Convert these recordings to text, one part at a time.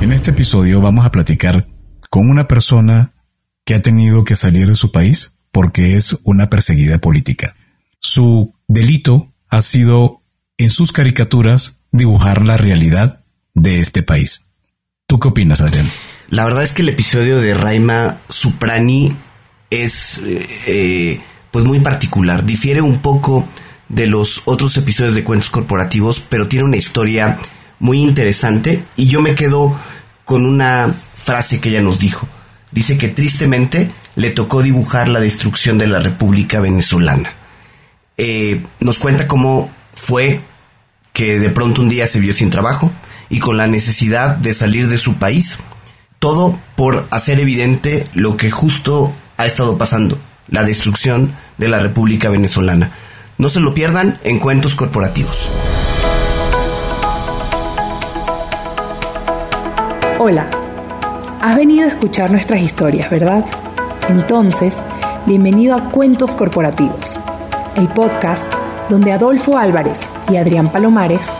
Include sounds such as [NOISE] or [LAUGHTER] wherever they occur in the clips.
En este episodio vamos a platicar con una persona que ha tenido que salir de su país porque es una perseguida política. Su delito ha sido en sus caricaturas dibujar la realidad de este país. ¿Tú qué opinas, Adrián? La verdad es que el episodio de Raima Suprani es eh, pues muy particular. Difiere un poco de los otros episodios de cuentos corporativos, pero tiene una historia muy interesante y yo me quedo con una frase que ella nos dijo. Dice que tristemente le tocó dibujar la destrucción de la República Venezolana. Eh, nos cuenta cómo fue que de pronto un día se vio sin trabajo y con la necesidad de salir de su país. Todo por hacer evidente lo que justo ha estado pasando, la destrucción de la República Venezolana. No se lo pierdan en Cuentos Corporativos. Hola, has venido a escuchar nuestras historias, ¿verdad? Entonces, bienvenido a Cuentos Corporativos, el podcast donde Adolfo Álvarez y Adrián Palomares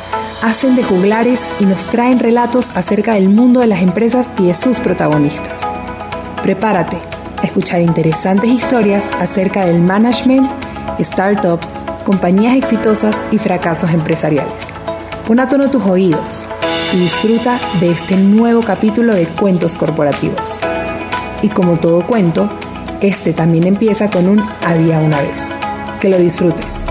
hacen de juglares y nos traen relatos acerca del mundo de las empresas y de sus protagonistas. Prepárate a escuchar interesantes historias acerca del management, startups, compañías exitosas y fracasos empresariales. Pon a tono tus oídos y disfruta de este nuevo capítulo de Cuentos Corporativos. Y como todo cuento, este también empieza con un había una vez. Que lo disfrutes.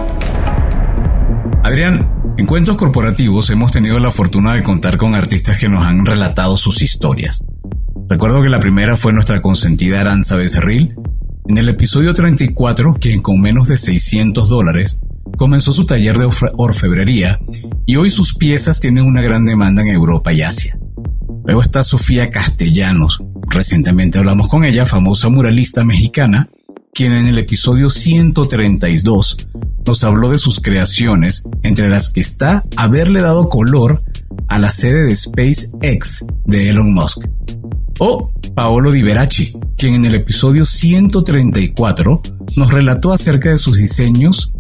Adrián, en Cuentos Corporativos hemos tenido la fortuna de contar con artistas que nos han relatado sus historias. Recuerdo que la primera fue nuestra consentida Aranza Becerril, en el episodio 34, quien con menos de 600 dólares comenzó su taller de orfebrería y hoy sus piezas tienen una gran demanda en Europa y Asia. Luego está Sofía Castellanos. Recientemente hablamos con ella, famosa muralista mexicana, quien en el episodio 132 nos habló de sus creaciones, entre las que está haberle dado color a la sede de SpaceX de Elon Musk. O Paolo Di Veracci, quien en el episodio 134 nos relató acerca de sus diseños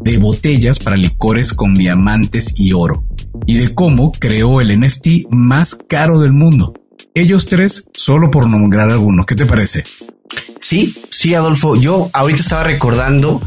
de botellas para licores con diamantes y oro, y de cómo creó el NFT más caro del mundo. Ellos tres, solo por nombrar algunos, ¿qué te parece? Sí, sí, Adolfo. Yo ahorita estaba recordando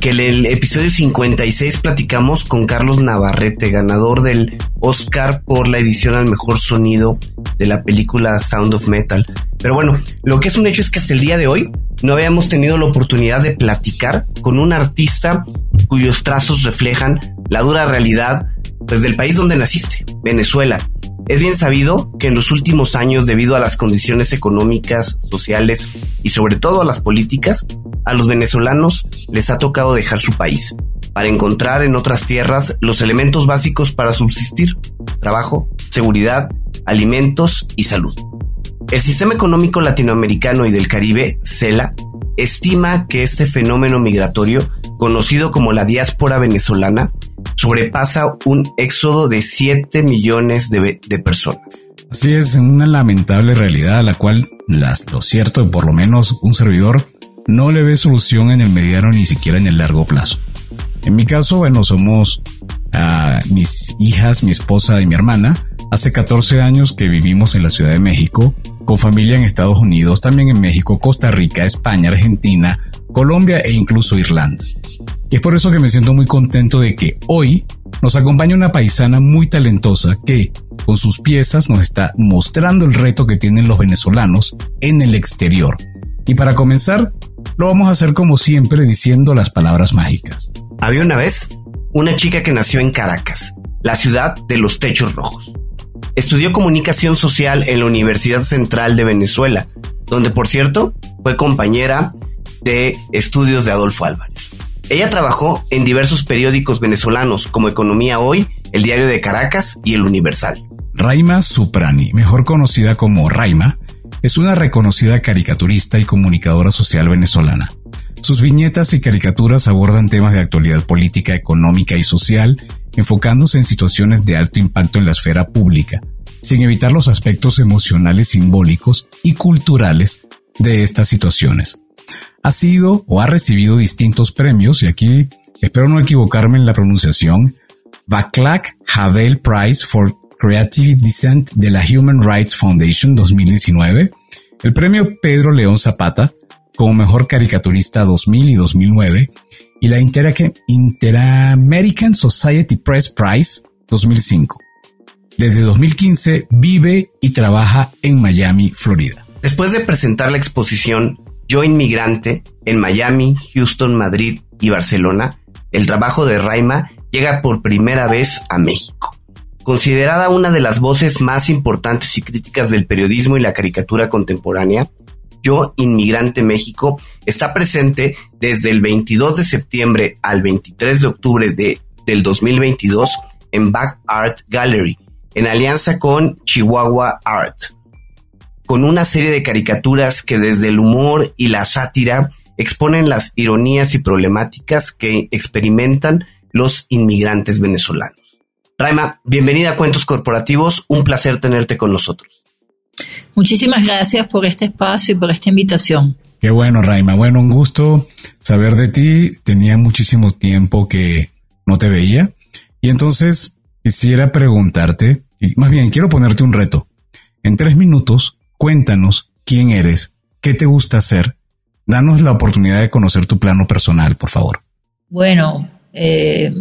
que en el episodio 56 platicamos con Carlos Navarrete, ganador del Oscar por la edición al mejor sonido de la película Sound of Metal. Pero bueno, lo que es un hecho es que hasta el día de hoy no habíamos tenido la oportunidad de platicar con un artista cuyos trazos reflejan la dura realidad pues, del país donde naciste, Venezuela. Es bien sabido que en los últimos años, debido a las condiciones económicas, sociales y sobre todo a las políticas, a los venezolanos les ha tocado dejar su país para encontrar en otras tierras los elementos básicos para subsistir, trabajo, seguridad, alimentos y salud. El sistema económico latinoamericano y del Caribe, CELA, estima que este fenómeno migratorio, conocido como la diáspora venezolana, sobrepasa un éxodo de 7 millones de, personas. Así es, una lamentable realidad a la cual las, lo cierto, por lo menos un servidor, no le ve solución en el mediano ni siquiera en el largo plazo. En mi caso, bueno, somos ah, mis hijas, mi esposa y mi hermana. Hace 14 años que vivimos en la Ciudad de México, con familia en Estados Unidos, también en México, Costa Rica, España, Argentina, Colombia e incluso Irlanda. Y es por eso que me siento muy contento de que hoy nos acompaña una paisana muy talentosa que, con sus piezas, nos está mostrando el reto que tienen los venezolanos en el exterior. Y para comenzar, lo vamos a hacer como siempre diciendo las palabras mágicas. Había una vez una chica que nació en Caracas, la ciudad de los techos rojos. Estudió comunicación social en la Universidad Central de Venezuela, donde por cierto fue compañera de estudios de Adolfo Álvarez. Ella trabajó en diversos periódicos venezolanos como Economía Hoy, El Diario de Caracas y El Universal. Raima Suprani, mejor conocida como Raima, es una reconocida caricaturista y comunicadora social venezolana. Sus viñetas y caricaturas abordan temas de actualidad política, económica y social, enfocándose en situaciones de alto impacto en la esfera pública, sin evitar los aspectos emocionales, simbólicos y culturales de estas situaciones. Ha sido o ha recibido distintos premios y aquí espero no equivocarme en la pronunciación, Vaclav Havel Prize for Creative Descent de la Human Rights Foundation 2019, el premio Pedro León Zapata como mejor caricaturista 2000 y 2009 y la Inter-American Society Press Prize 2005. Desde 2015 vive y trabaja en Miami, Florida. Después de presentar la exposición Yo Inmigrante en Miami, Houston, Madrid y Barcelona, el trabajo de Raima llega por primera vez a México. Considerada una de las voces más importantes y críticas del periodismo y la caricatura contemporánea, Yo Inmigrante México está presente desde el 22 de septiembre al 23 de octubre de, del 2022 en Back Art Gallery, en alianza con Chihuahua Art, con una serie de caricaturas que desde el humor y la sátira exponen las ironías y problemáticas que experimentan los inmigrantes venezolanos. Raima, bienvenida a Cuentos Corporativos, un placer tenerte con nosotros. Muchísimas gracias por este espacio y por esta invitación. Qué bueno, Raima. Bueno, un gusto saber de ti. Tenía muchísimo tiempo que no te veía. Y entonces quisiera preguntarte, y más bien quiero ponerte un reto. En tres minutos, cuéntanos quién eres, qué te gusta hacer. Danos la oportunidad de conocer tu plano personal, por favor. Bueno, eh,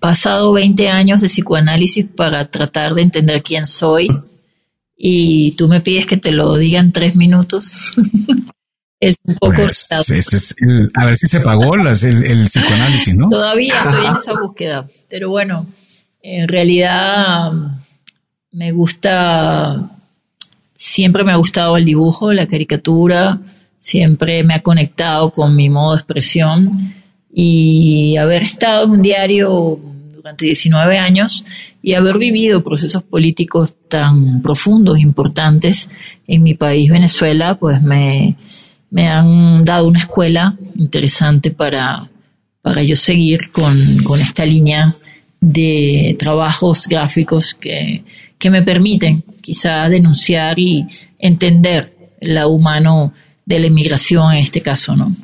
pasado 20 años de psicoanálisis para tratar de entender quién soy y tú me pides que te lo diga en tres minutos. [LAUGHS] es un poco... Pues, a ver si se pagó el, el psicoanálisis, ¿no? Todavía estoy en [LAUGHS] esa búsqueda, pero bueno, en realidad me gusta, siempre me ha gustado el dibujo, la caricatura, siempre me ha conectado con mi modo de expresión y haber estado en un diario durante 19 años y haber vivido procesos políticos tan profundos, importantes en mi país, Venezuela, pues me, me han dado una escuela interesante para, para yo seguir con, con esta línea de trabajos gráficos que, que me permiten quizá denunciar y entender el humano de la inmigración en este caso, ¿no?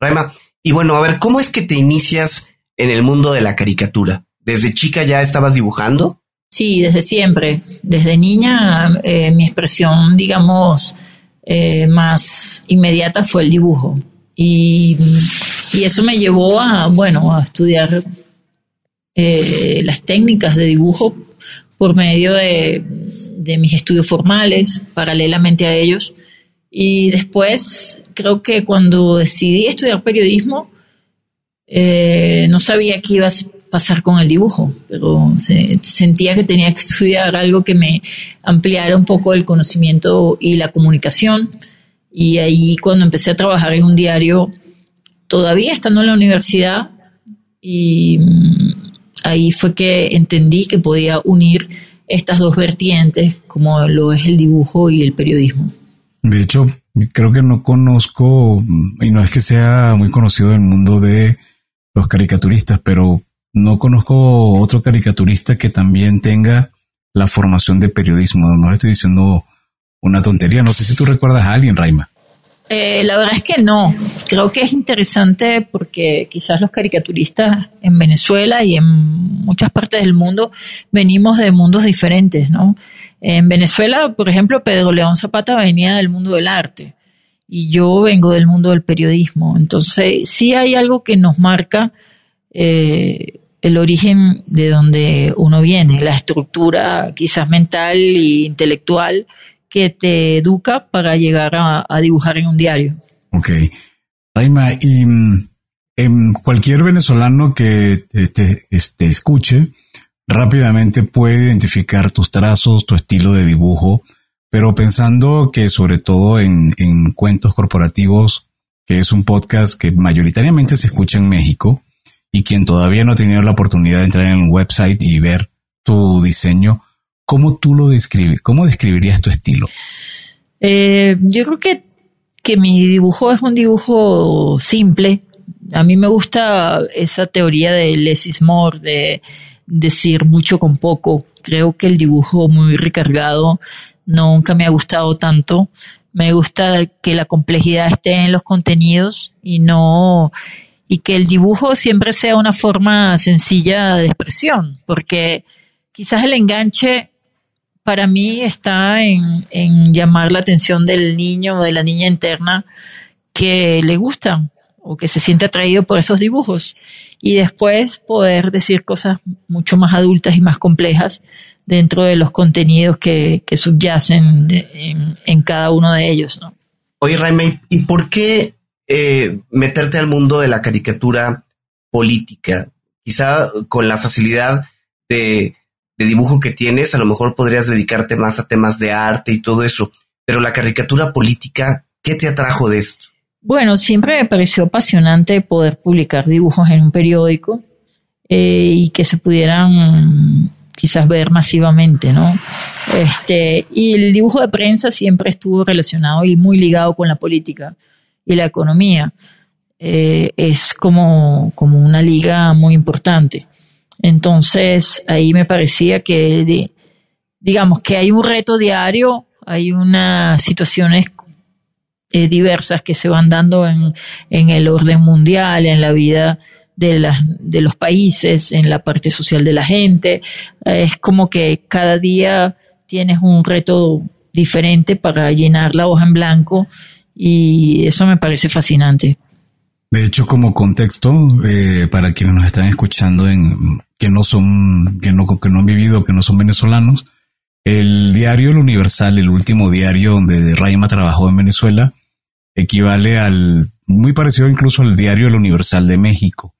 Raima, y bueno, a ver, ¿cómo es que te inicias en el mundo de la caricatura? ¿Desde chica ya estabas dibujando? Sí, desde siempre. Desde niña eh, mi expresión, digamos, eh, más inmediata fue el dibujo. Y, eso me llevó a, bueno, a estudiar eh, las técnicas de dibujo por medio de, mis estudios formales, paralelamente a ellos. Y después, creo que cuando decidí estudiar periodismo, eh, no sabía qué iba a pasar con el dibujo, pero sentía que tenía que estudiar algo que me ampliara un poco el conocimiento y la comunicación. Y ahí cuando empecé a trabajar en un diario, todavía estando en la universidad, y ahí fue que entendí que podía unir estas dos vertientes, como lo es el dibujo y el periodismo. De hecho, creo que no conozco, y no es que sea muy conocido el mundo de los caricaturistas, pero no conozco otro caricaturista que también tenga la formación de periodismo. No estoy diciendo una tontería. No sé si tú recuerdas a alguien, Raima. Eh, la verdad es que no. Creo que es interesante porque quizás los caricaturistas en Venezuela y en muchas partes del mundo venimos de mundos diferentes, ¿no? En Venezuela, por ejemplo, Pedro León Zapata venía del mundo del arte y yo vengo del mundo del periodismo. Entonces, sí hay algo que nos marca eh, el origen de donde uno viene, la estructura quizás mental e intelectual que te educa para llegar a, dibujar en un diario. Ok. Raima, y mm, en cualquier venezolano que te, este, escuche, rápidamente puede identificar tus trazos, tu estilo de dibujo, pero pensando que sobre todo en, en cuentos corporativos, que es un podcast que mayoritariamente se escucha en México, y quien todavía no ha tenido la oportunidad de entrar en un website y ver tu diseño, ¿Cómo tú lo describes? ¿Cómo describirías tu estilo? Eh, yo creo que, que mi dibujo es un dibujo simple. A mí me gusta esa teoría de less is more, de decir mucho con poco. Creo que el dibujo muy recargado nunca me ha gustado tanto. Me gusta que la complejidad esté en los contenidos y no y que el dibujo siempre sea una forma sencilla de expresión, porque quizás el enganche para mí está en, llamar la atención del niño o de la niña interna que le gustan o que se siente atraído por esos dibujos y después poder decir cosas mucho más adultas y más complejas dentro de los contenidos que, subyacen en, cada uno de ellos. ¿no? Oye, Raime, ¿y por qué eh, meterte al mundo de la caricatura política? Quizá con la facilidad de, de dibujo que tienes, a lo mejor podrías dedicarte más a temas de arte y todo eso, pero la caricatura política, ¿qué te atrajo de esto? Bueno, siempre me pareció apasionante poder publicar dibujos en un periódico eh, y que se pudieran quizás ver masivamente, ¿no? Este, y el dibujo de prensa siempre estuvo relacionado y muy ligado con la política y la economía. Eh, es como, como una liga muy importante. Entonces, ahí me parecía que, digamos, que hay un reto diario, hay unas situaciones eh, diversas que se van dando en, en, el orden mundial, en la vida de, las, de los países, en la parte social de la gente. es como que cada día tienes un reto diferente para llenar la hoja en blanco y eso me parece fascinante. De hecho, como contexto, eh, para quienes nos están escuchando en que no son, que no, que no han vivido, que no son venezolanos, el diario El Universal, el último diario donde Raima trabajó en Venezuela, equivale al, muy parecido incluso al diario El Universal de México,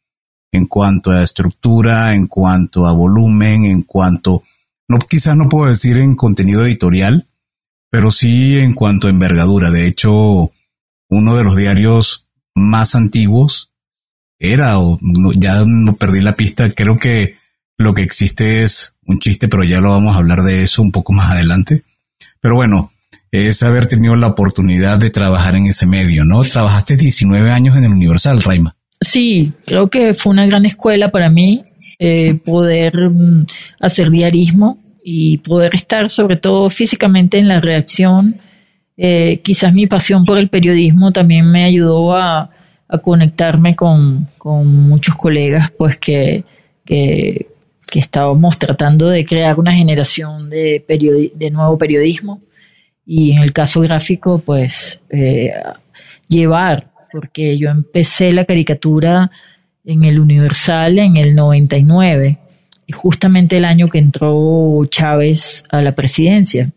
en cuanto a estructura, en cuanto a volumen, en cuanto, no, quizás no puedo decir en contenido editorial, pero sí en cuanto a envergadura. De hecho, uno de los diarios más antiguos era, o ya no perdí la pista, creo que lo que existe es un chiste, pero ya lo vamos a hablar de eso un poco más adelante. Pero bueno, es haber tenido la oportunidad de trabajar en ese medio, ¿no? Trabajaste 19 años en el Universal, Raima. Sí, creo que fue una gran escuela para mí eh, poder mm, hacer diarismo y poder estar sobre todo físicamente en la reacción. Eh, quizás mi pasión por el periodismo también me ayudó a, conectarme con, muchos colegas pues que, estábamos tratando de crear una generación de, de nuevo periodismo y en el caso gráfico, pues eh, llevar, porque yo empecé la caricatura en el Universal en el 99, y justamente el año que entró Chávez a la presidencia.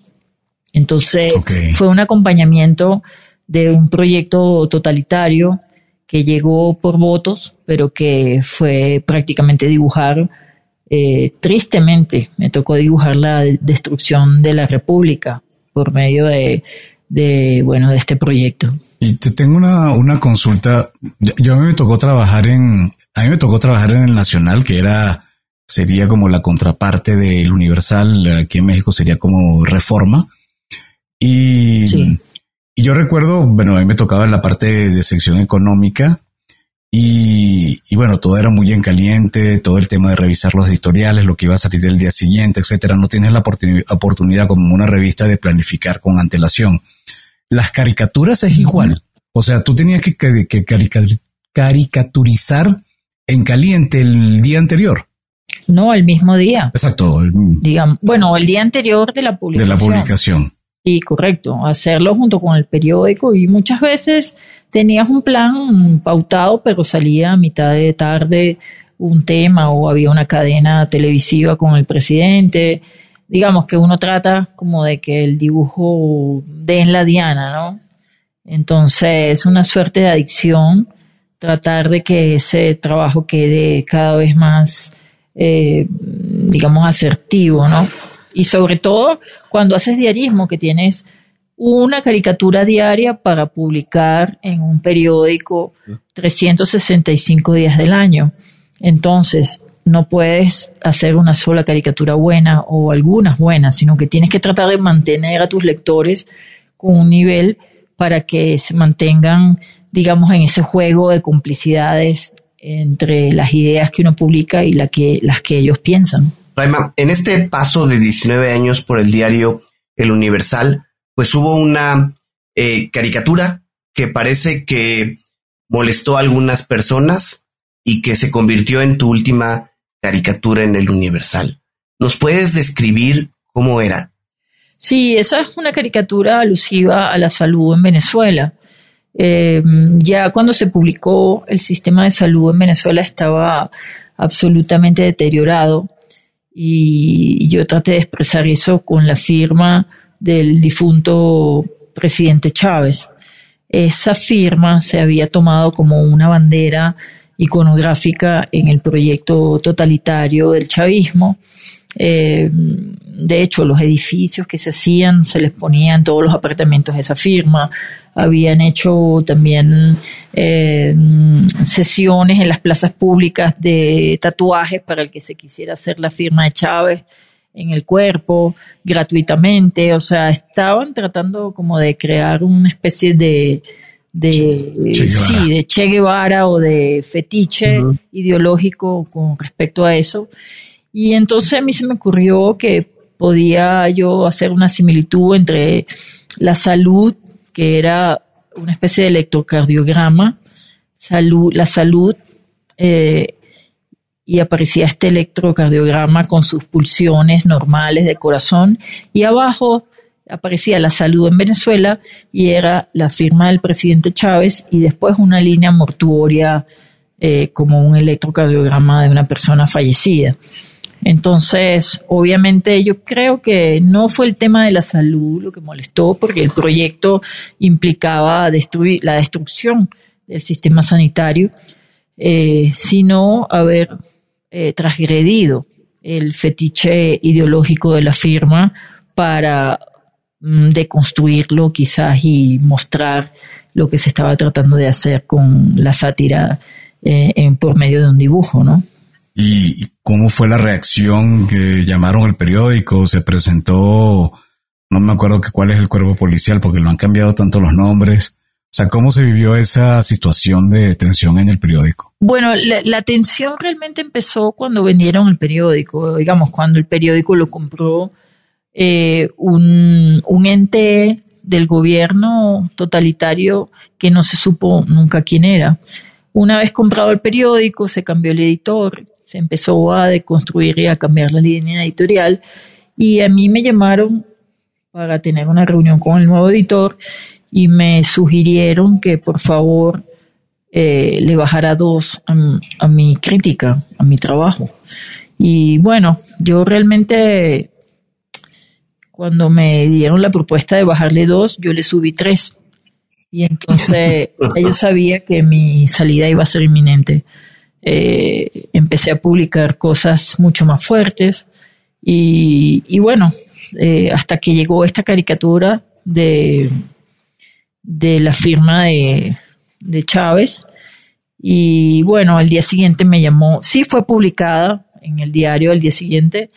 Entonces fue un acompañamiento de un proyecto totalitario que llegó por votos, pero que fue prácticamente dibujar, eh, tristemente me tocó dibujar la destrucción de la República por medio de, bueno, de este proyecto. Y te tengo una, una consulta. Yo, a mí me tocó trabajar en, a mí me tocó trabajar en el Nacional, que era, sería como la contraparte del Universal, aquí en México sería como Reforma. Y, y yo recuerdo, bueno, a mí me tocaba la parte de sección económica y, bueno, todo era muy en caliente, todo el tema de revisar los editoriales, lo que iba a salir el día siguiente, etcétera. No tienes la oportunidad como una revista de planificar con antelación. Las caricaturas es igual. O sea, tú tenías que, caricaturizar en caliente el día anterior. No, el mismo día. Exacto. Digamos, bueno, el día anterior de la publicación. De la publicación. Sí, correcto, hacerlo junto con el periódico y muchas veces tenías un plan pautado, pero salía a mitad de tarde un tema o había una cadena televisiva con el presidente. Digamos que uno trata como de que el dibujo dé en la diana, ¿no? Entonces es una suerte de adicción tratar de que ese trabajo quede cada vez más, eh, digamos, asertivo, ¿no? Y sobre todo cuando haces diarismo, que tienes una caricatura diaria para publicar en un periódico 365 días del año. Entonces, no puedes hacer una sola caricatura buena o algunas buenas, sino que tienes que tratar de mantener a tus lectores con un nivel para que se mantengan, digamos, en ese juego de complicidades entre las ideas que uno publica y la que, las que ellos piensan. Raima, en este paso de 19 años por el diario El Universal, pues hubo una eh, caricatura que parece que molestó a algunas personas y que se convirtió en tu última caricatura en el Universal. ¿Nos puedes describir cómo era? Sí, esa es una caricatura alusiva a la salud en Venezuela. Eh, ya cuando se publicó el sistema de salud en Venezuela estaba absolutamente deteriorado y yo traté de expresar eso con la firma del difunto presidente Chávez. Esa firma se había tomado como una bandera iconográfica en el proyecto totalitario del chavismo. Eh, de hecho, los edificios que se hacían se les ponían todos los apartamentos esa firma. Habían hecho también eh, sesiones en las plazas públicas de tatuajes para el que se quisiera hacer la firma de Chávez en el cuerpo gratuitamente. O sea, estaban tratando como de crear una especie de, de, che sí, de Che Guevara o de fetiche ideológico con respecto a eso. Y entonces a mí se me ocurrió que podía yo hacer una similitud entre la salud, que era una especie de electrocardiograma, salud, la salud, eh, y aparecía este electrocardiograma con sus pulsiones normales de corazón, y abajo aparecía la salud en Venezuela y era la firma del presidente Chávez y después una línea mortuoria eh, como un electrocardiograma de una persona fallecida. Entonces, obviamente yo creo que no fue el tema de la salud lo que molestó porque el proyecto implicaba la destrucción del sistema sanitario, eh, sino haber eh, transgredido el fetiche ideológico de la firma para Mm, deconstruirlo quizás y mostrar lo que se estaba tratando de hacer con la sátira eh, en, por medio de un dibujo, ¿no? ¿Y cómo fue la reacción que llamaron el periódico? ¿Se presentó, no me acuerdo que cuál es el cuerpo policial porque lo han cambiado tanto los nombres? O sea, ¿cómo se vivió esa situación de tensión en el periódico? Bueno, la, la, tensión realmente empezó cuando vendieron el periódico, digamos, cuando el periódico lo compró eh, un, ente del gobierno totalitario que no se supo nunca quién era. Una vez comprado el periódico, se cambió el editor, se empezó a deconstruir y a cambiar la línea editorial y a mí me llamaron para tener una reunión con el nuevo editor y me sugirieron que por favor eh, le bajara dos a, mi crítica, a mi trabajo. Y bueno, yo realmente cuando me dieron la propuesta de bajarle dos, yo le subí tres. Y entonces [LAUGHS] ellos sabía que mi salida iba a ser inminente. Eh, empecé a publicar cosas mucho más fuertes y, bueno, eh, hasta que llegó esta caricatura de, de la firma de, de Chávez. Y bueno, al día siguiente me llamó, sí fue publicada en el diario al día siguiente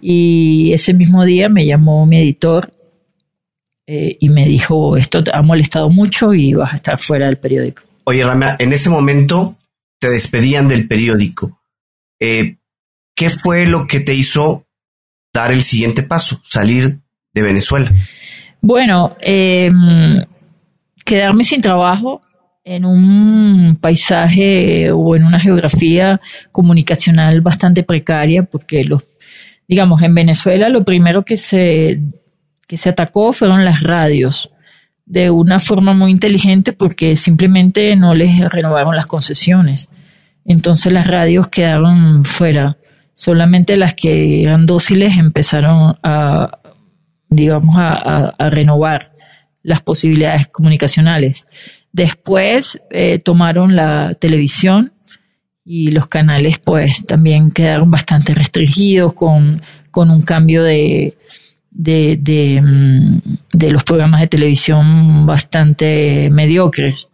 y ese mismo día me llamó mi editor eh, y me dijo, esto te ha molestado mucho y vas a estar fuera del periódico. Oye, Rama, en ese momento te despedían del periódico. Eh, ¿Qué fue lo que te hizo dar el siguiente paso, salir de Venezuela? Bueno, em, quedarme sin trabajo en un paisaje o en una geografía comunicacional bastante precaria, porque los, digamos, en Venezuela lo primero que se, que se atacó fueron las radios, de una forma muy inteligente porque simplemente no les renovaron las concesiones. Entonces las radios quedaron fuera. Solamente las que eran dóciles empezaron a, digamos, a, a renovar las posibilidades comunicacionales. Después eh, tomaron la televisión y los canales pues también quedaron bastante restringidos con, con un cambio de, de, mm, de, los programas de televisión bastante mediocres.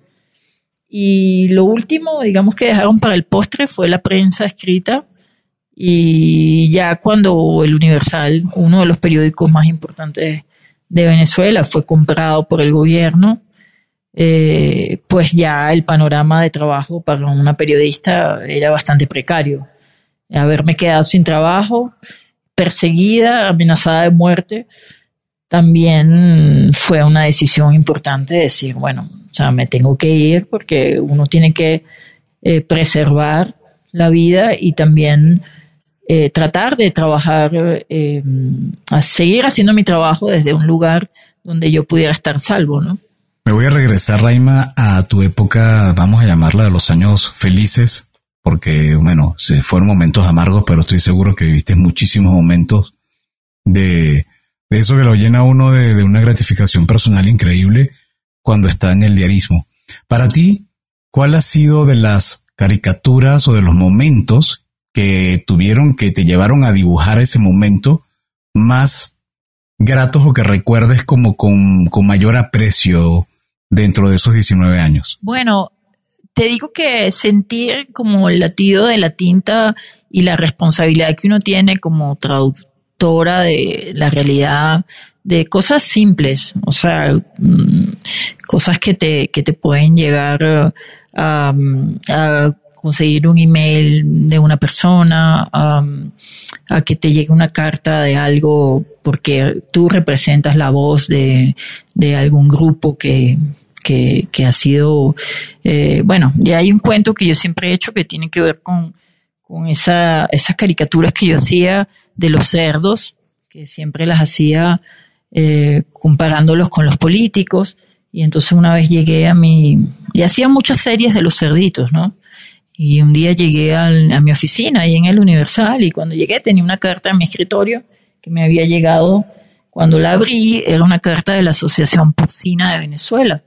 Y lo último, digamos que dejaron para el postre fue la prensa escrita y ya cuando el Universal, uno de los periódicos más importantes de Venezuela, fue comprado por el gobierno, eh, pues ya el panorama de trabajo para una periodista era bastante precario. Haberme quedado sin trabajo, perseguida, amenazada de muerte, también fue una decisión importante decir, bueno, o sea, me tengo que ir porque uno tiene que eh, preservar la vida y también eh, tratar de trabajar, a seguir haciendo mi trabajo desde un lugar donde yo pudiera estar salvo, ¿no? Me voy a regresar, Raima, a tu época, vamos a llamarla de los años felices, porque, bueno, fueron momentos amargos, pero estoy seguro que viviste muchísimos momentos de, de eso que lo llena uno de, de una gratificación personal increíble cuando está en el diarismo. Para ti, ¿cuál ha sido de las caricaturas o de los momentos que tuvieron, que te llevaron a dibujar ese momento más gratos o que recuerdes como con, con mayor aprecio dentro de esos 19 años? Bueno, te digo que sentir como el latido de la tinta y la responsabilidad que uno tiene como traductora de la realidad de cosas simples, o sea, mm, cosas que te, que te pueden llegar a, a conseguir un email de una persona, um, a que te llegue una carta de algo porque tú representas la voz de, de algún grupo que, que, que ha sido, eh, bueno, y hay un cuento que yo siempre he hecho que tiene que ver con, con esa, esas caricaturas que yo hacía de los cerdos, que siempre las hacía eh, comparándolos con los políticos. Y entonces una vez llegué a mi, y hacía muchas series de los cerditos, ¿no? Y un día llegué al, a mi oficina ahí en el Universal y cuando llegué tenía una carta en mi escritorio que me había llegado. Cuando la abrí era una carta de la Asociación Porcina de Venezuela.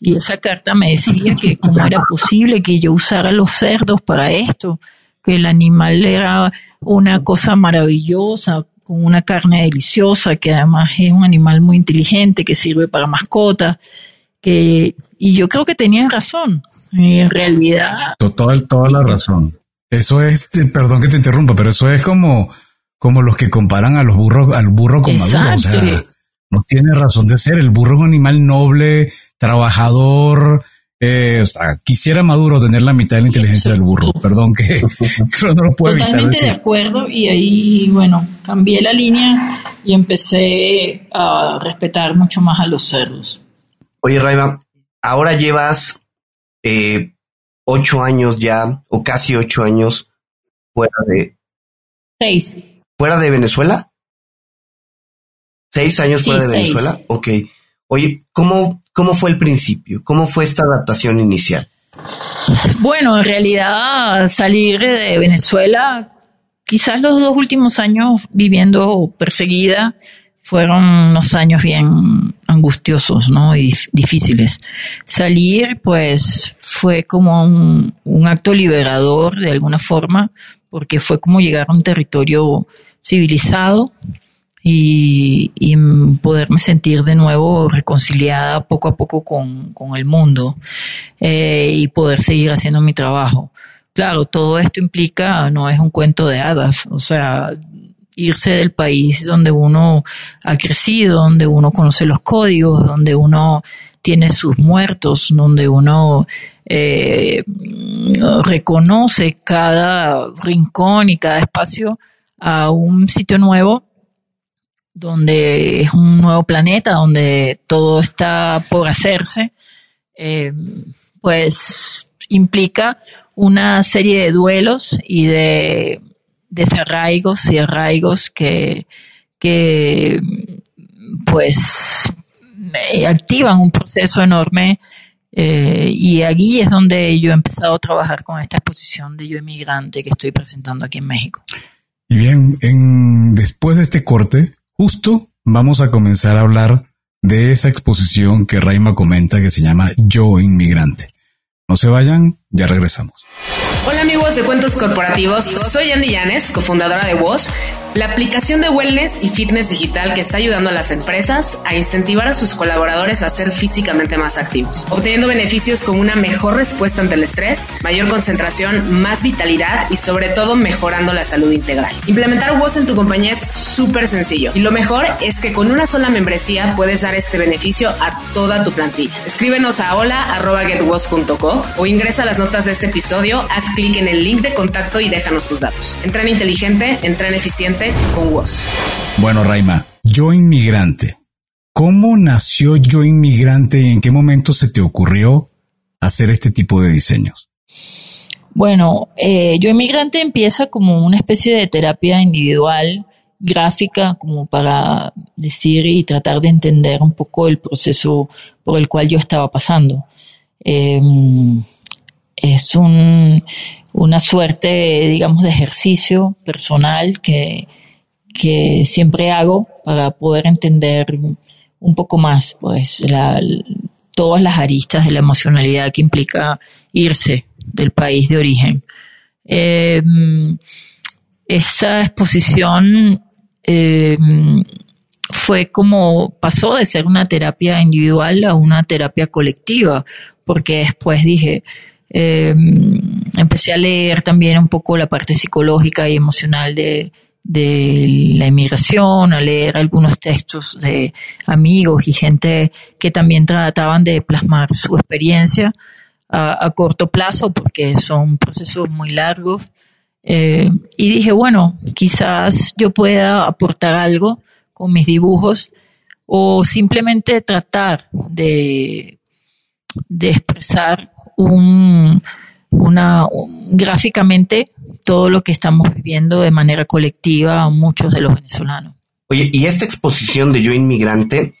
Y esa carta me decía que cómo era posible que yo usara los cerdos para esto, que el animal era una cosa maravillosa, con una carne deliciosa, que además es un animal muy inteligente, que sirve para mascotas, que, y yo creo que tenían razón. En realidad. Total, toda la razón. Eso es, perdón que te interrumpa, pero eso es como, como los que comparan a los burros, al burro con Maduro. O sea, no tiene razón de ser. El burro es un animal noble, trabajador. Eh, o sea, quisiera Maduro tener la mitad de la inteligencia del burro. Perdón que, [LAUGHS] no lo puedo evitar. Totalmente de acuerdo. Y ahí, bueno, cambié la línea y empecé a respetar mucho más a los cerdos. Oye, Raima, ahora llevas eh, ocho años ya, o casi ocho años fuera de... Seis. ¿Fuera de Venezuela? ¿Seis años fuera de Venezuela? Ok. Oye, ¿cómo, ¿cómo fue el principio? ¿Cómo fue esta adaptación inicial? Bueno, en realidad salir de Venezuela, quizás los dos últimos años viviendo perseguida, fueron unos años bien angustiosos, ¿no? Y difíciles. Salir, pues, fue como un, acto liberador de alguna forma, porque fue como llegar a un territorio civilizado y, poderme sentir de nuevo reconciliada poco a poco con, el mundo eh, y poder seguir haciendo mi trabajo. Claro, todo esto implica, no es un cuento de hadas, o sea, irse del país donde uno ha crecido, donde uno conoce los códigos, donde uno tiene sus muertos, donde uno eh, reconoce cada rincón y cada espacio a un sitio nuevo, donde es un nuevo planeta, donde todo está por hacerse, eh, pues implica una serie de duelos y de desarraigos y arraigos que, que pues activan un proceso enorme eh, y allí es donde yo he empezado a trabajar con esta exposición de Yo Emigrante que estoy presentando aquí en México. Y bien, en, después de este corte, justo vamos a comenzar a hablar de esa exposición que Raima comenta que se llama Yo Inmigrante. No se vayan, ya regresamos. Hola amigos de Cuentos Corporativos, soy Andy Llanes, cofundadora de Voz la aplicación de wellness y fitness digital que está ayudando a las empresas a incentivar a sus colaboradores a ser físicamente más activos, obteniendo beneficios como una mejor respuesta ante el estrés, mayor concentración, más vitalidad y sobre todo mejorando la salud integral. Implementar WOS en tu compañía es súper sencillo y lo mejor es que con una sola membresía puedes dar este beneficio a toda tu plantilla. Escríbenos a hola.getwos.co o ingresa a las notas de este episodio, haz clic en el link de contacto y déjanos tus datos. Entren inteligente, entren eficiente con vos. Bueno, Raima, yo inmigrante. ¿Cómo nació yo inmigrante y en qué momento se te ocurrió hacer este tipo de diseños? Bueno, eh, Yo Inmigrante empieza como una especie de terapia individual, gráfica, como para decir y tratar de entender un poco el proceso por el cual yo estaba pasando. Em, es un, una suerte, digamos, de ejercicio personal que, que siempre hago para poder entender un poco más, pues, todas las aristas de la emocionalidad que implica irse del país de origen. Eh, esta exposición eh, fue como pasó de ser una terapia individual a una terapia colectiva, porque después dije, eh, empecé a leer también un poco la parte psicológica y emocional de, de la inmigración, a leer algunos textos de amigos y gente que también trataban de plasmar su experiencia a, corto plazo porque son procesos muy largos. Eh, y dije, bueno, quizás yo pueda aportar algo con mis dibujos o simplemente tratar de, de expresar un, una, gráficamente todo lo que estamos viviendo de manera colectiva muchos de los venezolanos. Oye, y esta exposición de Yo Inmigrante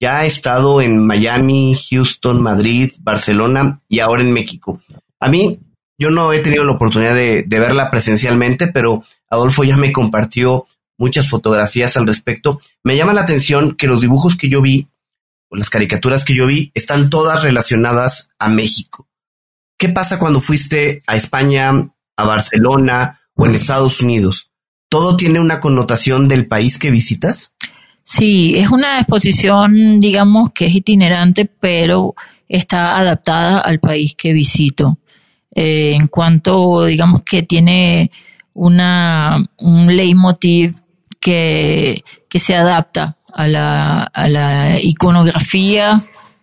ya ha estado en Miami, Houston, Madrid, Barcelona y ahora en México. A mí, yo no he tenido la oportunidad de, verla presencialmente, pero Adolfo ya me compartió muchas fotografías al respecto. Me llama la atención que los dibujos que yo vi, o las caricaturas que yo vi, están todas relacionadas a México. ¿Qué pasa cuando fuiste a España, a Barcelona o en Estados Unidos? ¿Todo tiene una connotación del país que visitas? Sí, es una exposición, digamos, que es itinerante, pero está adaptada al país que visito. Eh, en cuanto, digamos, que tiene una, un leitmotiv que, que se adapta a la, a la iconografía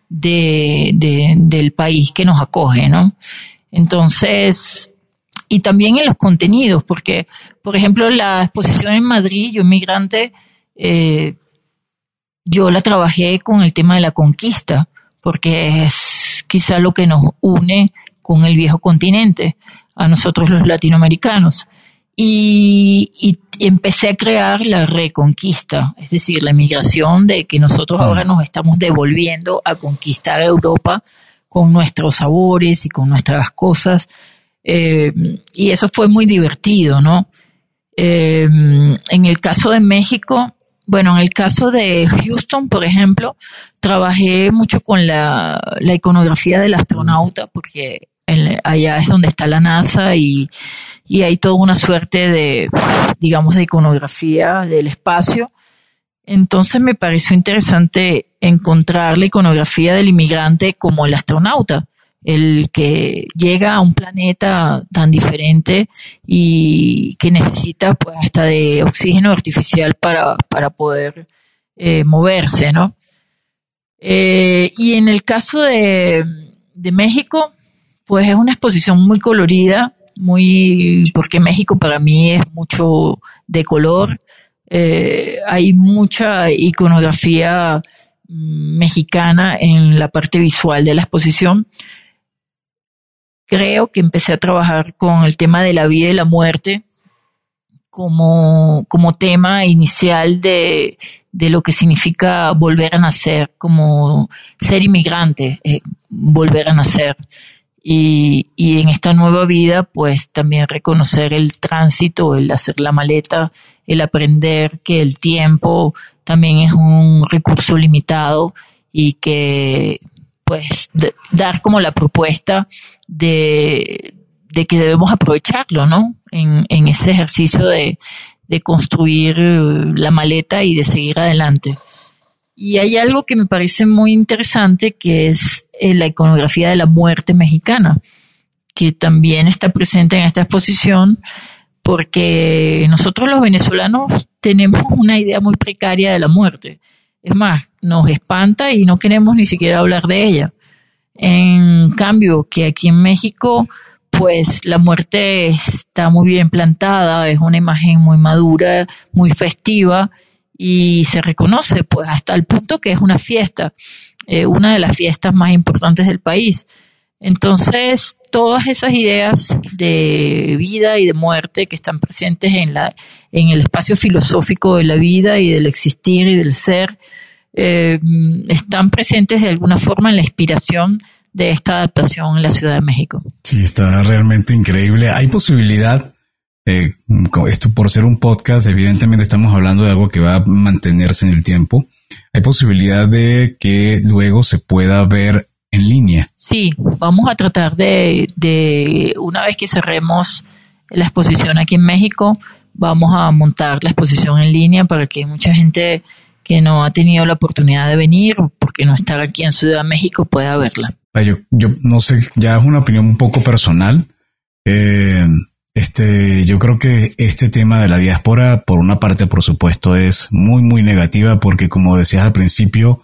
de, de, del país que nos acoge, ¿no? Entonces, y también en los contenidos, porque, por ejemplo, la exposición en Madrid, yo inmigrante, eh, yo la trabajé con el tema de la conquista, porque es quizá lo que nos une con el viejo continente, a nosotros los latinoamericanos. Y, y, empecé a crear la reconquista, es decir, la migración de que nosotros ahora nos estamos devolviendo a conquistar Europa con nuestros sabores y con nuestras cosas eh, y eso fue muy divertido, ¿no? Eh, en el caso de México, bueno, en el caso de Houston, por ejemplo, trabajé mucho con la, iconografía del astronauta, porque allá es donde está la NASA y, y, hay toda una suerte de, digamos, de iconografía del espacio. Entonces me pareció interesante encontrar la iconografía del inmigrante como el astronauta el que llega a un planeta tan diferente y que necesita pues hasta de oxígeno artificial para, para poder eh, moverse, ¿no? Eh, y en el caso de, de México, pues es una exposición muy colorida, muy, porque México para mí es mucho de color, eh, hay mucha iconografía mm, mexicana en la parte visual de la exposición creo que empecé a trabajar con el tema de la vida y la muerte como, como tema inicial de, de lo que significa volver a nacer, como ser inmigrante, eh, volver a nacer. Y, y, en esta nueva vida, pues también reconocer el tránsito, el hacer la maleta, el aprender que el tiempo también es un recurso limitado y que pues dar como la propuesta de, que debemos aprovecharlo, ¿no? En, en ese ejercicio de, de construir la maleta y de seguir adelante. Y hay algo que me parece muy interesante que es eh, la iconografía de la muerte mexicana, que también está presente en esta exposición porque nosotros los venezolanos tenemos una idea muy precaria de la muerte. Es más, nos espanta y no queremos ni siquiera hablar de ella. En cambio, que aquí en México, pues la muerte está muy bien plantada, es una imagen muy madura, muy festiva y se reconoce, pues hasta el punto que es una fiesta, eh, una de las fiestas más importantes del país. Entonces, todas esas ideas de vida y de muerte que están presentes en, la, en el espacio filosófico de la vida y del existir y del ser, eh, están presentes de alguna forma en la inspiración de esta adaptación en la Ciudad de México. Sí, está realmente increíble. Hay posibilidad, eh, esto por ser un podcast, evidentemente estamos hablando de algo que va a mantenerse en el tiempo. Hay posibilidad de que luego se pueda ver en línea. Sí, vamos a tratar de, de, una vez que cerremos la exposición aquí en México, vamos a montar la exposición en línea para que mucha gente que no ha tenido la oportunidad de venir porque no está aquí en Ciudad de México pueda verla. Yo, yo no sé, ya es una opinión un poco personal. Eh, este, yo creo que este tema de la diáspora, por una parte, por supuesto, es muy, muy negativa porque, como decías al principio,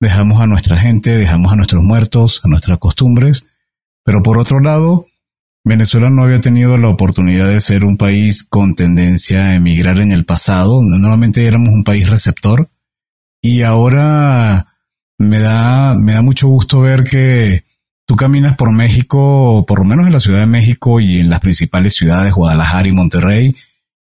dejamos a nuestra gente, dejamos a nuestros muertos, a nuestras costumbres, pero por otro lado, Venezuela no había tenido la oportunidad de ser un país con tendencia a emigrar en el pasado. Normalmente éramos un país receptor y ahora me da, me da mucho gusto ver que tú caminas por México, por lo menos en la Ciudad de México y en las principales ciudades, Guadalajara y Monterrey,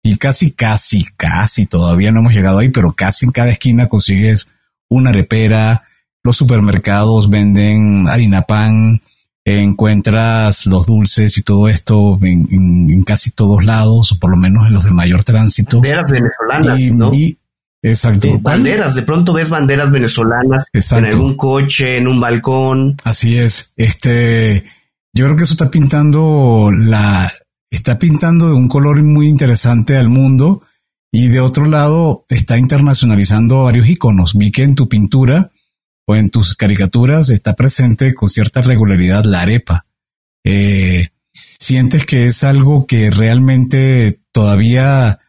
y casi, casi, casi, todavía no hemos llegado ahí, pero casi en cada esquina consigues una arepera, los supermercados venden harina pan, encuentras los dulces y todo esto en, casi todos lados, o por lo menos en los de mayor tránsito. Banderas venezolanas, ¿no? Exacto. banderas, de pronto ves banderas venezolanas en algún coche, en un balcón. Así es. Este, yo creo que eso está pintando la, está pintando de un color muy interesante al mundo y de otro lado, está internacionalizando varios iconos. Vi que en tu pintura o en tus caricaturas está presente con cierta regularidad la arepa. Eh, ¿Sientes que es algo que realmente todavía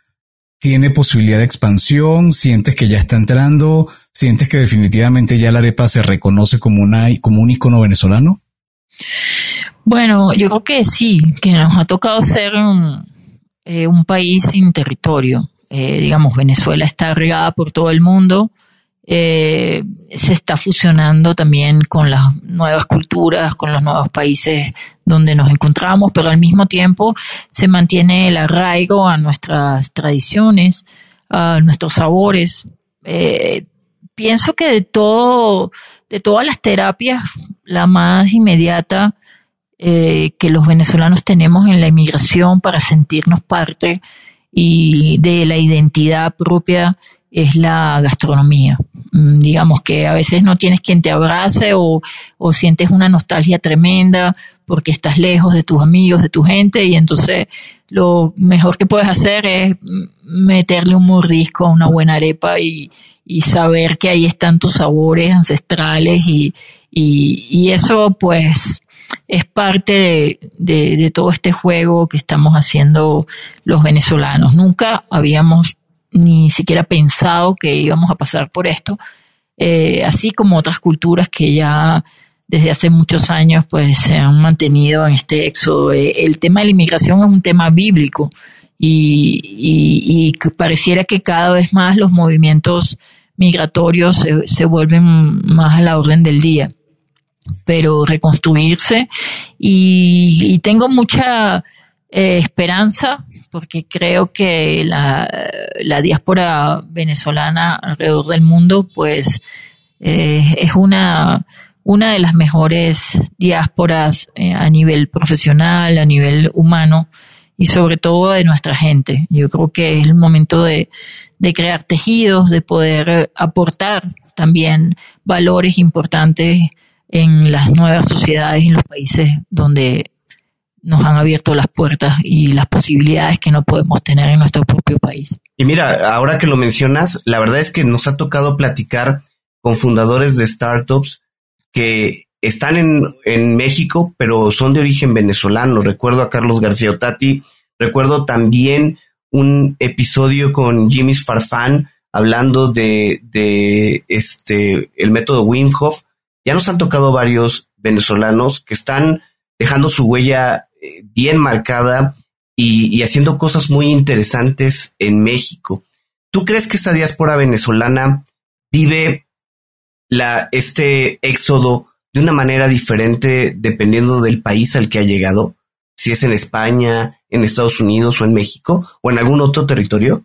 tiene posibilidad de expansión? ¿Sientes que ya está entrando? ¿Sientes que definitivamente ya la arepa se reconoce como, una, como un icono venezolano? Bueno, yo creo que sí, que nos ha tocado ser un, eh, país sin territorio. Eh, digamos, Venezuela está regada por todo el mundo, eh, se está fusionando también con las nuevas culturas, con los nuevos países donde nos encontramos, pero al mismo tiempo se mantiene el arraigo a nuestras tradiciones, a nuestros sabores. Eh, pienso que de todo, de todas las terapias, la más inmediata que los venezolanos tenemos en la inmigración para sentirnos parte y de la identidad propia es la gastronomía. Mm, digamos que a veces no tienes quien te abrace o, sientes una nostalgia tremenda porque estás lejos de tus amigos, de tu gente y entonces lo mejor que puedes hacer es meterle un mordisco a una buena arepa y, saber que ahí están tus sabores ancestrales y, y eso pues es parte de, todo este juego que estamos haciendo los venezolanos. Nunca habíamos ni siquiera pensado que íbamos a pasar por esto, eh, así como otras culturas que ya desde hace muchos años pues se han mantenido en este éxodo. Eh, el tema de la inmigración es un tema bíblico y, pareciera que cada vez más los movimientos migratorios se, se vuelven más a la orden del día pero reconstruirse y, tengo mucha eh, esperanza porque creo que la, la, diáspora venezolana alrededor del mundo pues eh, es una, una de las mejores diásporas eh, a nivel profesional, a nivel humano y sobre todo de nuestra gente. Yo creo que es el momento de, de crear tejidos, de poder aportar también valores importantes en las nuevas sociedades y en los países donde nos han abierto las puertas y las posibilidades que no podemos tener en nuestro propio país. Y mira, ahora que lo mencionas, la verdad es que nos ha tocado platicar con fundadores de startups que están en, en México, pero son de origen venezolano. Recuerdo a Carlos García Otati, recuerdo también un episodio con Jimmy Farfán hablando de, de este, el método Wim Hof, ya nos han tocado varios venezolanos que están dejando su huella eh, bien marcada y, haciendo cosas muy interesantes en México. ¿Tú crees que esta diáspora venezolana vive la, este éxodo de una manera diferente dependiendo del país al que ha llegado? Si es en España, en Estados Unidos o en México o en algún otro territorio?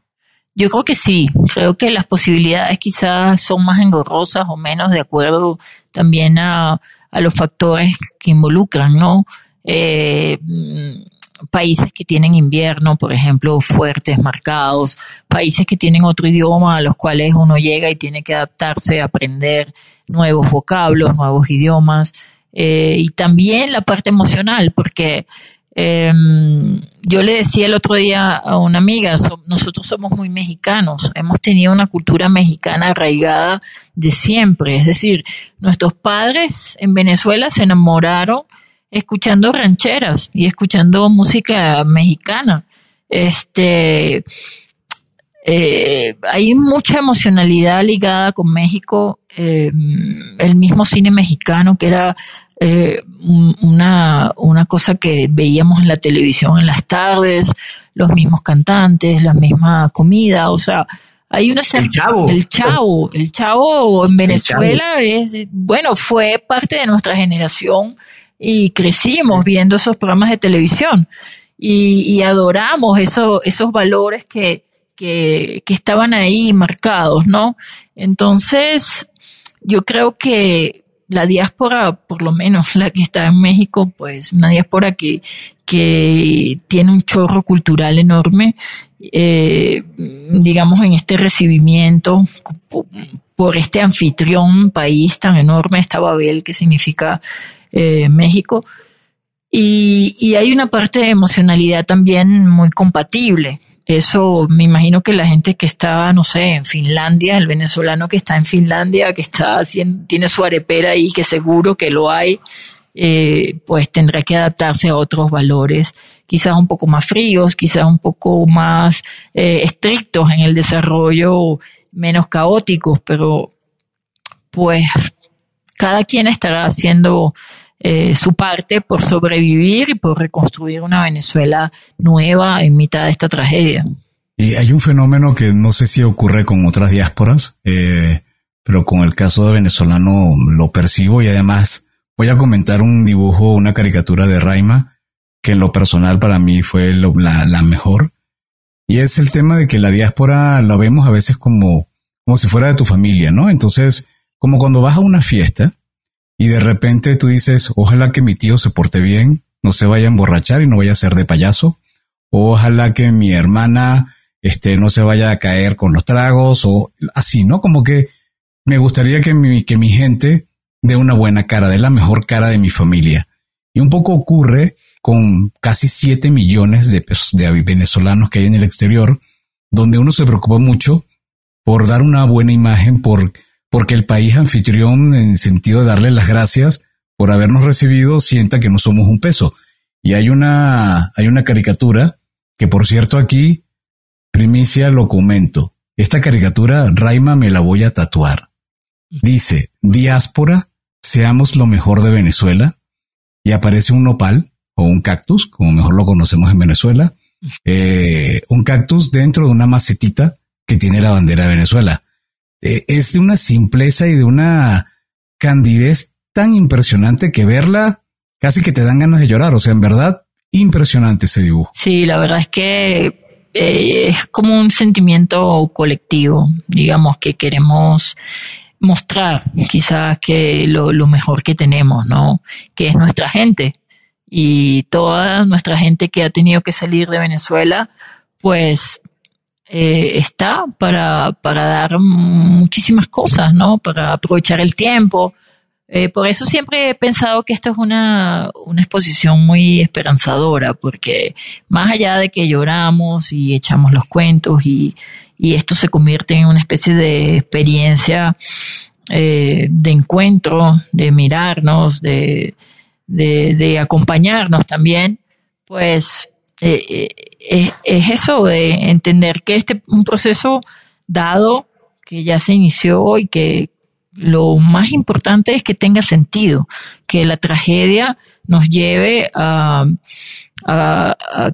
Yo creo que sí, creo que las posibilidades quizás son más engorrosas o menos de acuerdo también a, a los factores que involucran, ¿no? Eh, países que tienen invierno, por ejemplo, fuertes, marcados, países que tienen otro idioma a los cuales uno llega y tiene que adaptarse, aprender nuevos vocablos, nuevos idiomas, eh, y también la parte emocional, porque eh, yo le decía el otro día a una amiga, nosotros somos muy mexicanos, hemos tenido una cultura mexicana arraigada de siempre, es decir, nuestros padres en Venezuela se enamoraron escuchando rancheras y escuchando música mexicana. Este, eh, hay mucha emocionalidad ligada con México, eh, el mismo cine mexicano que era eh, una, una cosa que veíamos en la televisión en las tardes, los mismos cantantes, la misma comida, o sea, hay una el chavo. El chavo el chavo en Venezuela es bueno fue parte de nuestra generación y crecimos viendo esos programas de televisión y, adoramos eso, esos valores que, que, estaban ahí marcados, ¿no? Entonces, yo creo que la diáspora, por lo menos la que está en México, pues una diáspora que, que tiene un chorro cultural enorme, eh, digamos, en este recibimiento por este anfitrión país tan enorme, esta Babel, que significa eh, México. Y, hay una parte de emocionalidad también muy compatible. Eso me imagino que la gente que está, no sé, en Finlandia, el venezolano que está en Finlandia, que está haciendo, tiene su arepera ahí, que seguro que lo hay, eh, pues tendrá que adaptarse a otros valores, quizás un poco más fríos, quizás un poco más eh, estrictos en el desarrollo, menos caóticos, pero pues cada quien estará haciendo eh, su parte por sobrevivir y por reconstruir una Venezuela nueva en mitad de esta tragedia. Y hay un fenómeno que no sé si ocurre con otras diásporas, eh, pero con el caso de venezolano lo percibo y además voy a comentar un dibujo, una caricatura de Raima que en lo personal para mí fue la, la, mejor. Y es el tema de que la diáspora lo vemos a veces como, como si fuera de tu familia, ¿no? Entonces, como cuando vas a una fiesta y de repente tú dices, ojalá que mi tío se porte bien, no se vaya a emborrachar y no vaya a ser de payaso. ojalá que mi hermana este, no se vaya a caer con los tragos o así, ¿no? Como que me gustaría que mi, que mi gente dé una buena cara, dé la mejor cara de mi familia. Y un poco ocurre con casi 7 millones de, de venezolanos que hay en el exterior, donde uno se preocupa mucho por dar una buena imagen, por porque el país anfitrión, en sentido de darle las gracias por habernos recibido, sienta que no somos un peso. Y hay una, hay una caricatura que, por cierto, aquí, primicia lo comento. Esta caricatura, Raima, me la voy a tatuar. Dice, diáspora, seamos lo mejor de Venezuela. Y aparece un nopal o un cactus, como mejor lo conocemos en Venezuela. [LAUGHS] Eh, un cactus dentro de una macetita que tiene la bandera de Venezuela. Eh, es de una simpleza y de una candidez tan impresionante que verla casi que te dan ganas de llorar. O sea, en verdad, impresionante ese dibujo. Sí, la verdad es que eh, es como un sentimiento colectivo, digamos, que queremos mostrar quizás que lo, lo mejor que tenemos, ¿no? Que es nuestra gente. Y toda nuestra gente que ha tenido que salir de Venezuela, pues eh, está para, para dar muchísimas cosas, ¿no? Para aprovechar el tiempo. Eh, por eso siempre he pensado que esto es una, una exposición muy esperanzadora, porque más allá de que lloramos y echamos los cuentos y, y esto se convierte en una especie de experiencia eh, de encuentro, de mirarnos, de, de, de acompañarnos también, pues eh, eh, es, eso de entender que este un proceso dado que ya se inició y que lo más importante es que tenga sentido, que la tragedia nos lleve a,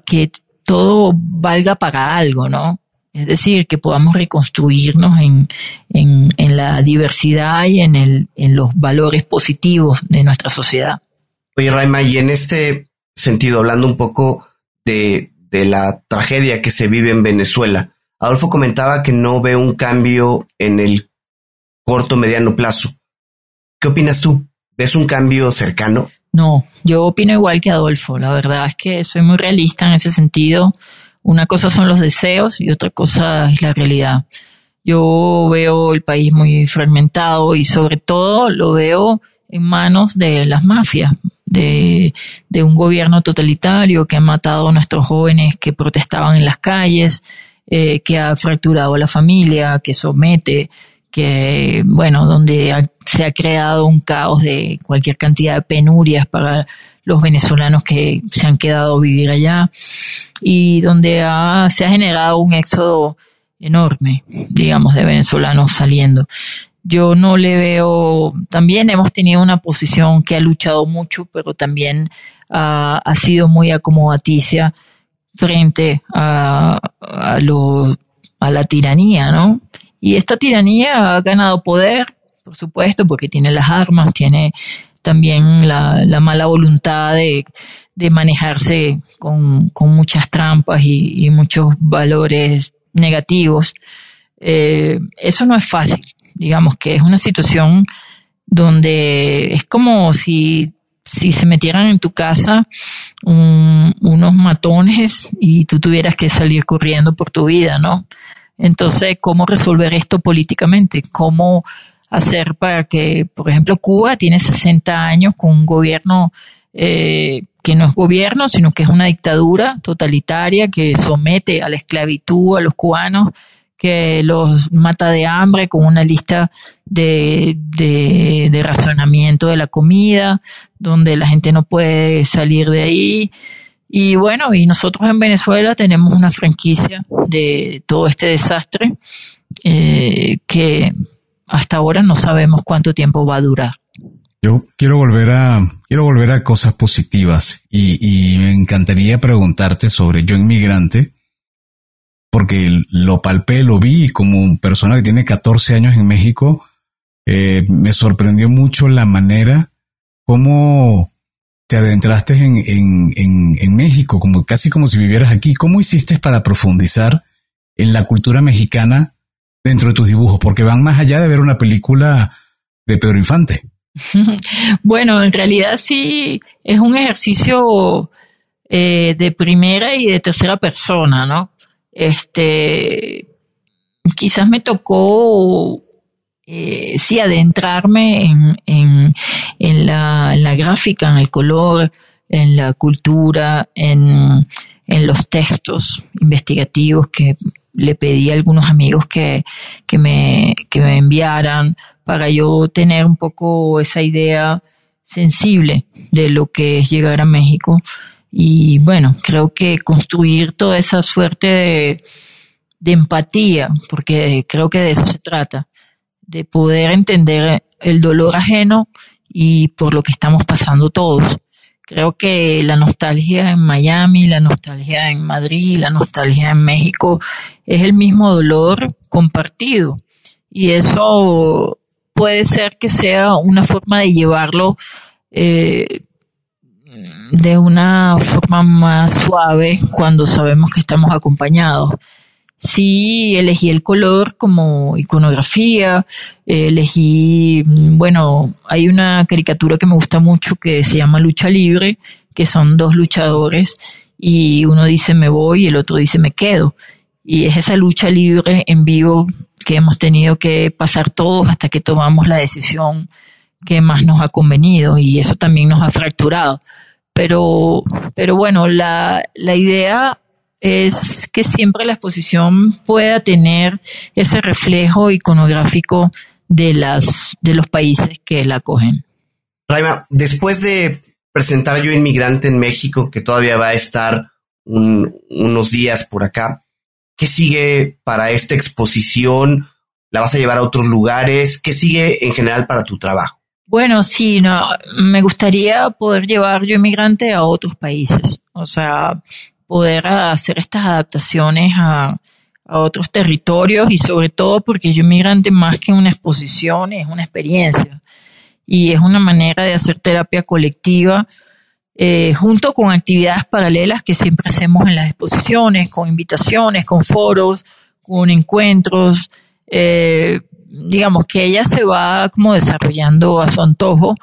que todo valga para algo, ¿no? Es decir, que podamos reconstruirnos en, en, la diversidad y en, el, en los valores positivos de nuestra sociedad. Oye, Raima, y en este sentido, hablando un poco de, de la tragedia que se vive en Venezuela, Adolfo comentaba que no ve un cambio en el corto mediano plazo. ¿Qué opinas tú? ¿Ves un cambio cercano? No, yo opino igual que Adolfo. La verdad es que soy muy realista en ese sentido. Una cosa son los deseos y otra cosa es la realidad. Yo veo el país muy fragmentado y sobre todo lo veo en manos de las mafias, de, de un gobierno totalitario que ha matado a nuestros jóvenes que protestaban en las calles, eh, que ha fracturado la familia, que somete, que, bueno, donde se ha creado un caos de cualquier cantidad de penurias para los venezolanos que se han quedado a vivir allá y donde se ha generado un éxodo enorme, digamos, de venezolanos saliendo. Yo no le veo, también hemos tenido una posición que ha luchado mucho, pero también ha sido muy acomodaticia frente a, a, a la tiranía, ¿no? Y esta tiranía ha ganado poder, por supuesto, porque tiene las armas, tiene también la, mala voluntad de, manejarse con, muchas trampas y, muchos valores negativos. Eh, eso no es fácil, digamos que es una situación donde es como si, si se metieran en tu casa unos matones y tú tuvieras que salir corriendo por tu vida, ¿no? Entonces, ¿cómo resolver esto políticamente? ¿Cómo hacer para que, por ejemplo, Cuba tiene 60 años con un gobierno eh, que no es gobierno, sino que es una dictadura totalitaria que somete a la esclavitud a los cubanos, que los mata de hambre con una lista de, de, de de la comida, donde la gente no puede salir de ahí. Y bueno, y nosotros en Venezuela tenemos una franquicia de todo este desastre eh, que hasta ahora no sabemos cuánto tiempo va a durar. Yo quiero volver a quiero volver a cosas positivas y, y me encantaría preguntarte sobre yo inmigrante porque lo palpé, lo vi como persona que tiene 14 años en México. Eh, me sorprendió mucho la manera como te adentraste en, México, como casi como si vivieras aquí. ¿Cómo hiciste para profundizar en la cultura mexicana dentro de tus dibujos? Porque van más allá de ver una película de Pedro Infante. [LAUGHS] Bueno, en realidad sí es un ejercicio eh, de primera y de tercera persona, ¿no? Este, quizás me tocó eh, sí adentrarme en, en, en, la, la, gráfica, en el color, en la cultura, en, en los textos investigativos que le pedí a algunos amigos que, que, me, que me enviaran para yo tener un poco esa idea sensible de lo que es llegar a México. Y bueno, creo que construir toda esa suerte de, de empatía, porque creo que de eso se trata, de poder entender el dolor ajeno y por lo que estamos pasando todos. Creo que la nostalgia en Miami, la nostalgia en Madrid, la nostalgia en México es el mismo dolor compartido. Y eso puede ser que sea una forma de llevarlo eh, de una forma más suave cuando sabemos que estamos acompañados sí elegí el color como iconografía, elegí, mm, bueno, hay una caricatura que me gusta mucho que se llama Lucha Libre, que son dos luchadores y uno dice me voy y el otro dice me quedo. Y es esa lucha libre en vivo que hemos tenido que pasar todos hasta que tomamos la decisión que más nos ha convenido y eso también nos ha fracturado. Pero, pero bueno, la, la idea es que siempre la exposición pueda tener ese reflejo iconográfico de las de los países que la acogen. Raima, después de presentar Yo Inmigrante en México, que todavía va a estar unos días por acá, ¿qué sigue para esta exposición? ¿La vas a llevar a otros lugares? ¿Qué sigue en general para tu trabajo? Bueno, sí, no, me gustaría poder llevar Yo Inmigrante a otros países. O sea, poder hacer estas adaptaciones a, otros territorios y sobre todo porque yo migrante más que una exposición es una experiencia y es una manera de hacer terapia colectiva eh, junto con actividades paralelas que siempre hacemos en las exposiciones, con invitaciones, con foros, con encuentros. Eh, digamos que ella se va como desarrollando a su antojo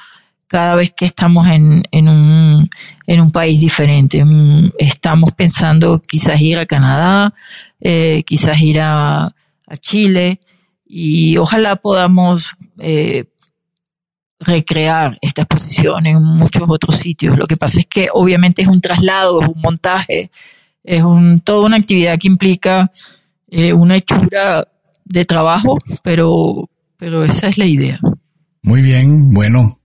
cada vez que estamos en, en, un, en un país diferente. Mm, estamos pensando quizás ir a Canadá, eh, quizás ir a, a, Chile y ojalá podamos eh, recrear esta exposición en muchos otros sitios. Lo que pasa es que obviamente es un traslado, es un montaje, es un, toda una actividad que implica eh, una hechura de trabajo, pero, pero esa es la idea. Muy bien, bueno,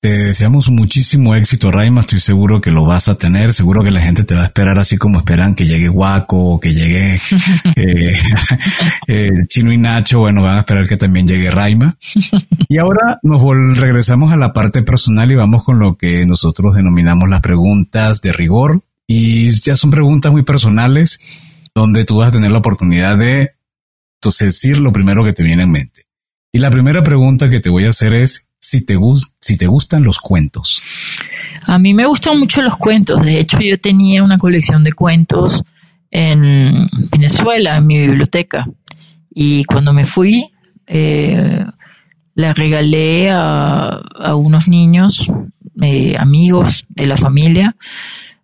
te deseamos muchísimo éxito, Raima. Estoy seguro que lo vas a tener. Seguro que la gente te va a esperar así como esperan que llegue Guaco, que llegue [LAUGHS] eh, [LAUGHS] eh, Chino y Nacho. Bueno, van a esperar que también llegue Raima. Y ahora nos regresamos a la parte personal y vamos con lo que nosotros denominamos las preguntas de rigor. Y ya son preguntas muy personales donde tú vas a tener la oportunidad de entonces, decir lo primero que te viene en mente. Y la primera pregunta que te voy a hacer es si te, si te gustan los cuentos. A mí me gustan mucho los cuentos. De hecho, yo tenía una colección de cuentos en Venezuela, en mi biblioteca. Y cuando me fui, eh, la regalé a, unos niños, eh, amigos de la familia.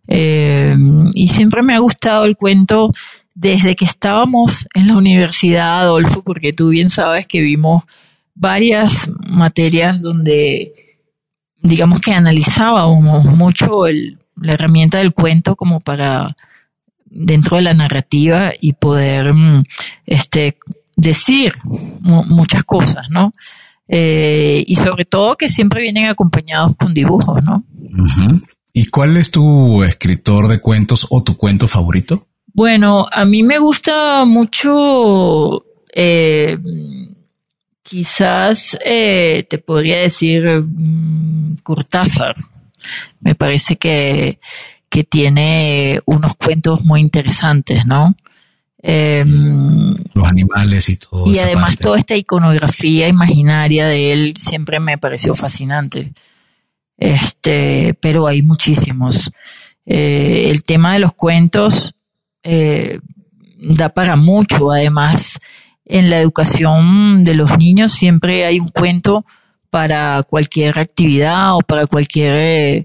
Eh, y siempre me ha gustado el cuento desde que estábamos en la universidad, Adolfo, porque tú bien sabes que vimos varias materias donde, digamos que analizábamos mucho la herramienta del cuento como para dentro de la narrativa y poder mm, este, decir muchas cosas, ¿no? Eh, y sobre todo que siempre vienen acompañados con dibujos, ¿no? ¿Y cuál es tu escritor de cuentos o tu cuento favorito? Bueno, a mí me gusta mucho, eh, quizás eh, te podría decir mm, Cortázar. Me parece que, que tiene unos cuentos muy interesantes, ¿no? Em, Los animales y todo. Y además toda esta iconografía imaginaria de él siempre me pareció fascinante. Este, pero hay muchísimos. Eh, el tema de los cuentos eh, da para mucho. Además, en la educación de los niños siempre hay un cuento para cualquier actividad o para cualquier eh,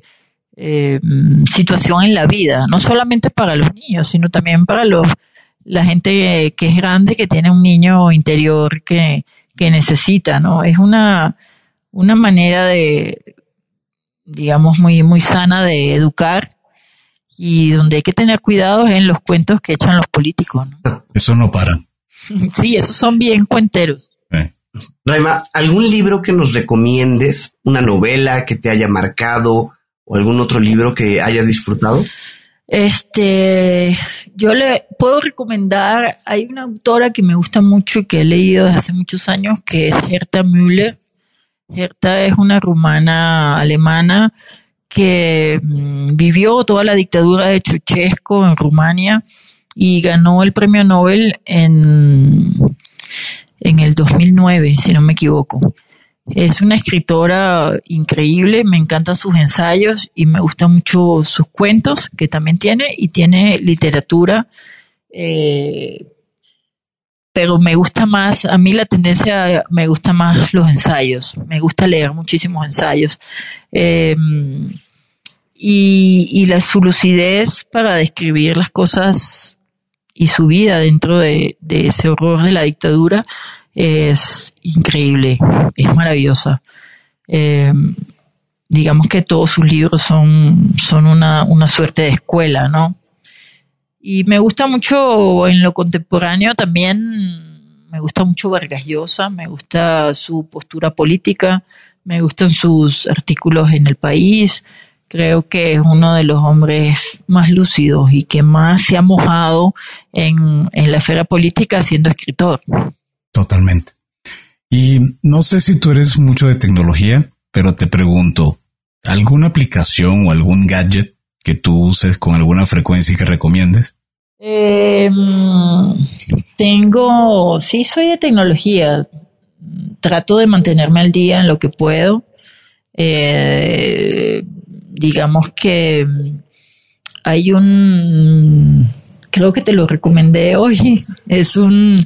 eh, situación en la vida, no solamente para los niños, sino también para los la gente que es grande, que tiene un niño interior que, que necesita, ¿no? Es una, una manera de, digamos, muy, muy sana de educar y donde hay que tener cuidado es en los cuentos que echan los políticos. ¿no? [LAUGHS] Eso no para. Sí, esos son bien cuenteros. Eh. Raima, ¿algún libro que nos recomiendes? ¿Una novela que te haya marcado o algún otro libro que hayas disfrutado? Este, yo le puedo recomendar, hay una autora que me gusta mucho y que he leído desde hace muchos años, que es Herta Müller. Herta es una rumana alemana que mm, vivió toda la dictadura de Chuchesco en Rumania y ganó el premio Nobel en, en el 2009, si no me equivoco. Es una escritora increíble, me encantan sus ensayos y me gustan mucho sus cuentos que también tiene y tiene literatura eh, pero me gusta más, a mí la tendencia, me gusta más los ensayos, me gusta leer muchísimos ensayos. Em, y, la su lucidez para describir las cosas y su vida dentro de, ese horror de la dictadura es increíble, es maravillosa. Em, digamos que todos sus libros son, son una, una suerte de escuela, ¿no? Y me gusta mucho en lo contemporáneo también, me gusta mucho Vargas Llosa, me gusta su postura política, me gustan sus artículos en el país. Creo que es uno de los hombres más lúcidos y que más se ha mojado en, en la esfera política siendo escritor. Totalmente. Y no sé si tú eres mucho de tecnología, pero te pregunto, ¿alguna aplicación o algún gadget que tú uses con alguna frecuencia y que recomiendes? Em, tengo, sí, soy de tecnología. Trato de mantenerme al día en lo que puedo. Eh, digamos que hay un, creo que te lo recomendé [LAUGHS] hoy, es un,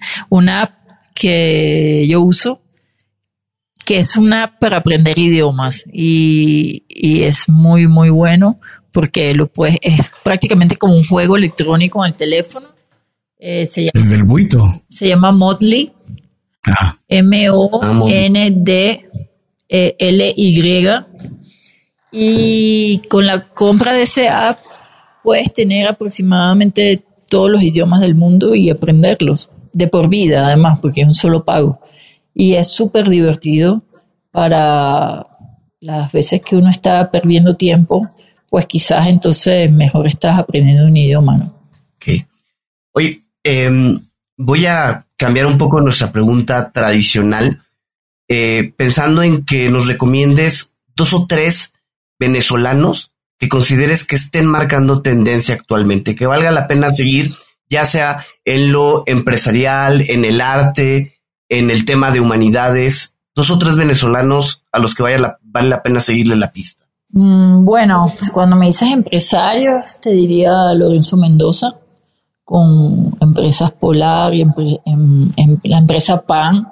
app que yo uso, que es una app para aprender idiomas y, y es muy, muy bueno porque lo puedes, es prácticamente como un juego electrónico en el teléfono. Eh, se llama, el del buito. Se llama Motley. Ah. M-O-N-D-L-Y. Y con la compra de ese app puedes tener aproximadamente todos los idiomas del mundo y aprenderlos de por vida, además, porque es un solo pago. Y es súper divertido para las veces que uno está perdiendo tiempo pues quizás entonces mejor estás aprendiendo un idioma, ¿no? Ok. Oye, em, voy a cambiar un poco nuestra pregunta tradicional, eh, pensando en que nos recomiendes dos o tres venezolanos que consideres que estén marcando tendencia actualmente, que valga la pena seguir, ya sea en lo empresarial, en el arte, en el tema de humanidades, dos o tres venezolanos a los que vaya vale la pena seguirle la pista. Mm, bueno, cuando me dices empresarios, te diría Lorenzo Mendoza, con empresas Polar y la empresa PAN,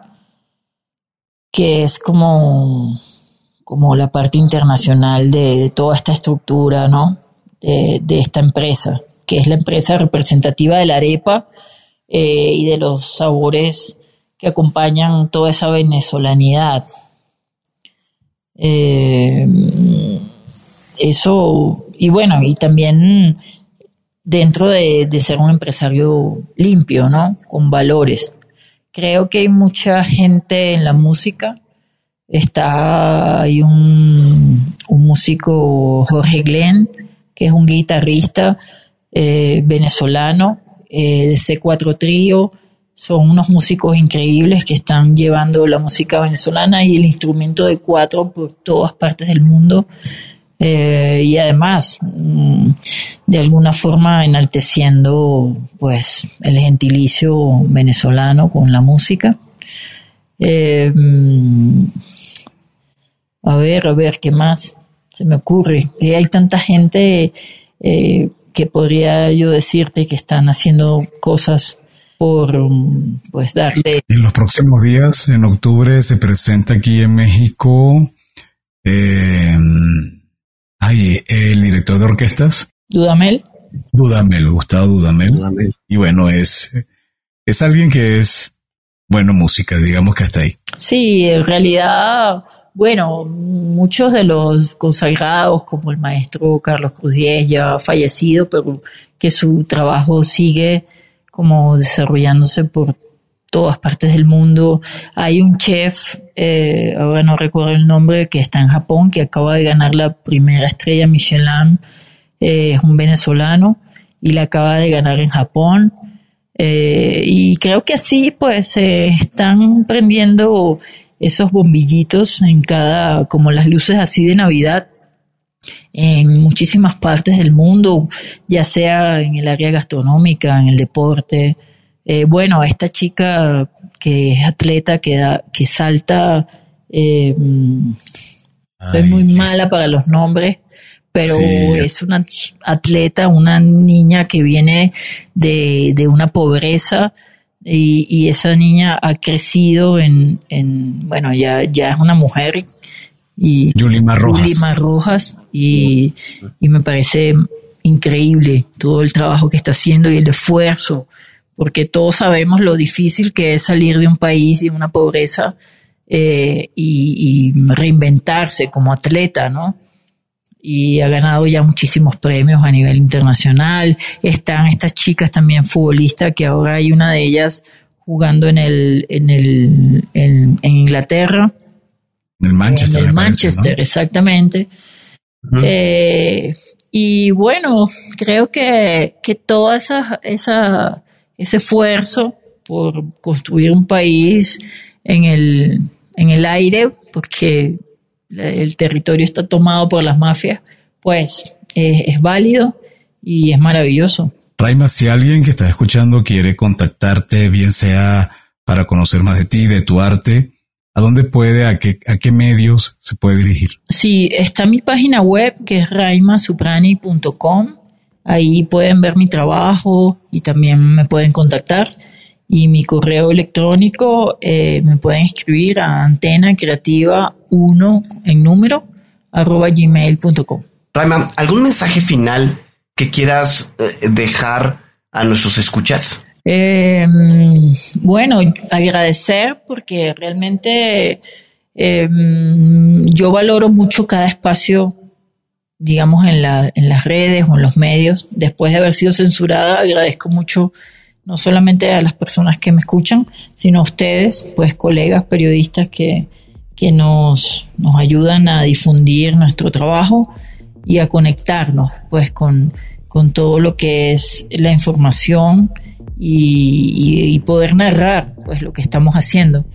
que es como, como la parte internacional de, toda esta estructura, ¿no? De, esta empresa, que es la empresa representativa de la arepa eh, y de los sabores que acompañan toda esa venezolanidad. Eh, eso, y bueno, y también dentro de, ser un empresario limpio, ¿no? Con valores. Creo que hay mucha gente en la música. Está, hay un, músico, Jorge Glenn, que es un guitarrista eh, venezolano eh, de C4 Trío. Son unos músicos increíbles que están llevando la música venezolana y el instrumento de cuatro por todas partes del mundo. Eh, y además mm, de alguna forma enalteciendo pues el gentilicio venezolano con la música. Eh, mm, a ver, a ver, ¿qué más se me ocurre? Que hay tanta gente eh, que podría yo decirte que están haciendo cosas por mm, pues darle. En los próximos días, en octubre, se presenta aquí en México eh, Ay, el director de orquestas. Dudamel. Dudamel, Gustavo Dudamel. Y bueno, es, es alguien que es, bueno, música, digamos que hasta ahí. Sí, en realidad, bueno, muchos de los consagrados, como el maestro Carlos Cruz Diez, ya ha fallecido, pero que su trabajo sigue como desarrollándose por todas partes del mundo. Hay un chef, eh, ahora no recuerdo el nombre, que está en Japón, que acaba de ganar la primera estrella Michelin. Eh, es un venezolano y la acaba de ganar en Japón. Eh, y creo que así pues se están prendiendo esos bombillitos en cada, como las luces así de Navidad en muchísimas partes del mundo, ya sea en el área gastronómica, en el deporte, eh, bueno, esta chica que es atleta, que, que salta, eh, es muy mala para los nombres, pero es una atleta, una niña que viene de, una pobreza y, esa niña ha crecido en, bueno, ya, ya es una mujer y Yulima Rojas, Rojas y, y me parece increíble todo el trabajo que está haciendo y el esfuerzo porque todos sabemos lo difícil que es salir de un país y una pobreza eh, y, reinventarse como atleta, ¿no? Y ha ganado ya muchísimos premios a nivel internacional. Están estas chicas también futbolistas, que ahora hay una de ellas jugando en el, en el, en, Inglaterra. En el Manchester. En el Manchester, exactamente. Eh, y bueno, creo que, que toda esa, esa ese esfuerzo por construir un país en el, en el aire, porque el territorio está tomado por las mafias, pues es válido y es maravilloso. Raima, si alguien que está escuchando quiere contactarte, bien sea para conocer más de ti, de tu arte, ¿a dónde puede, a qué, a qué medios se puede dirigir? Sí, está mi página web que es raimasuprani.com. Ahí pueden ver mi trabajo y también me pueden contactar. Y mi correo electrónico eh, me pueden escribir a antena creativa 1 en número arroba gmail.com. Raima, ¿algún mensaje final que quieras eh, dejar a nuestros escuchas? Eh, bueno, agradecer porque realmente eh, yo valoro mucho cada espacio, digamos, en, la, en las redes o en los medios. Después de haber sido censurada, agradezco mucho no solamente a las personas que me escuchan, sino a ustedes, pues colegas periodistas que, que nos, nos ayudan a difundir nuestro trabajo y a conectarnos pues con, con todo lo que es la información y, poder narrar pues lo que estamos haciendo.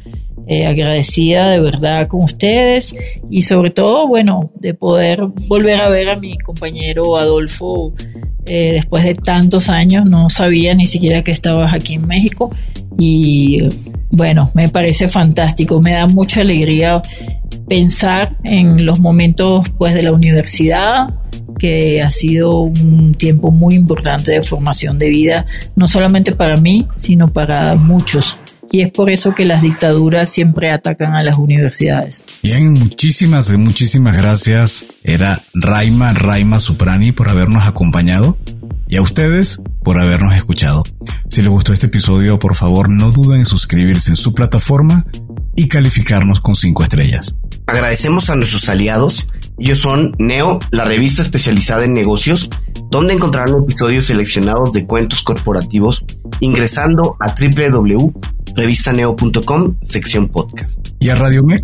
Eh, agradecida de verdad con ustedes y sobre todo, bueno, de poder volver a ver a mi compañero Adolfo eh, después de tantos años. No sabía ni siquiera que estabas aquí en México y bueno, me parece fantástico, me da mucha alegría pensar en los momentos pues de la universidad, que ha sido un tiempo muy importante de formación de vida, no solamente para mí, sino para muchos. Y es por eso que las dictaduras siempre atacan a las universidades. Bien, muchísimas, muchísimas gracias. Era Raima, Raima Suprani por habernos acompañado y a ustedes por habernos escuchado. Si les gustó este episodio, por favor no duden en suscribirse en su plataforma y calificarnos con cinco estrellas. Agradecemos a nuestros aliados. Ellos son Neo, la revista especializada en negocios, donde encontrarán episodios seleccionados de cuentos corporativos ingresando a www.revistaneo.com, sección podcast. Y a Radio Mex,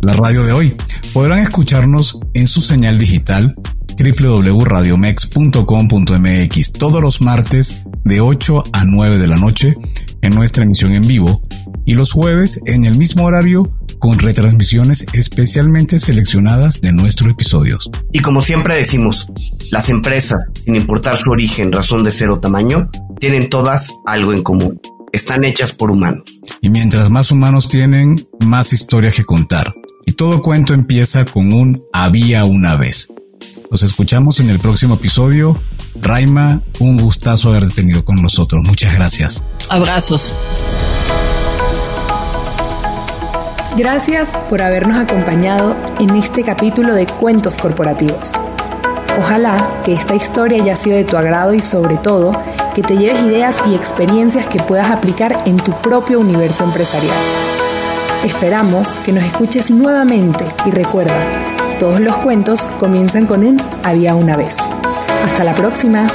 la radio de hoy. Podrán escucharnos en su señal digital www.radiomex.com.mx todos los martes de 8 a 9 de la noche en nuestra emisión en vivo y los jueves en el mismo horario con retransmisiones especialmente seleccionadas de nuestros episodios. Y como siempre decimos, las empresas, sin importar su origen, razón de ser o tamaño, tienen todas algo en común. Están hechas por humanos. Y mientras más humanos tienen, más historias que contar. Y todo cuento empieza con un había una vez. Nos escuchamos en el próximo episodio. Raima, un gustazo haber tenido con nosotros. Muchas gracias. Abrazos. Gracias por habernos acompañado en este capítulo de Cuentos Corporativos. Ojalá que esta historia haya sido de tu agrado y sobre todo que te lleves ideas y experiencias que puedas aplicar en tu propio universo empresarial. Esperamos que nos escuches nuevamente y recuerda, todos los cuentos comienzan con un había una vez. Hasta la próxima.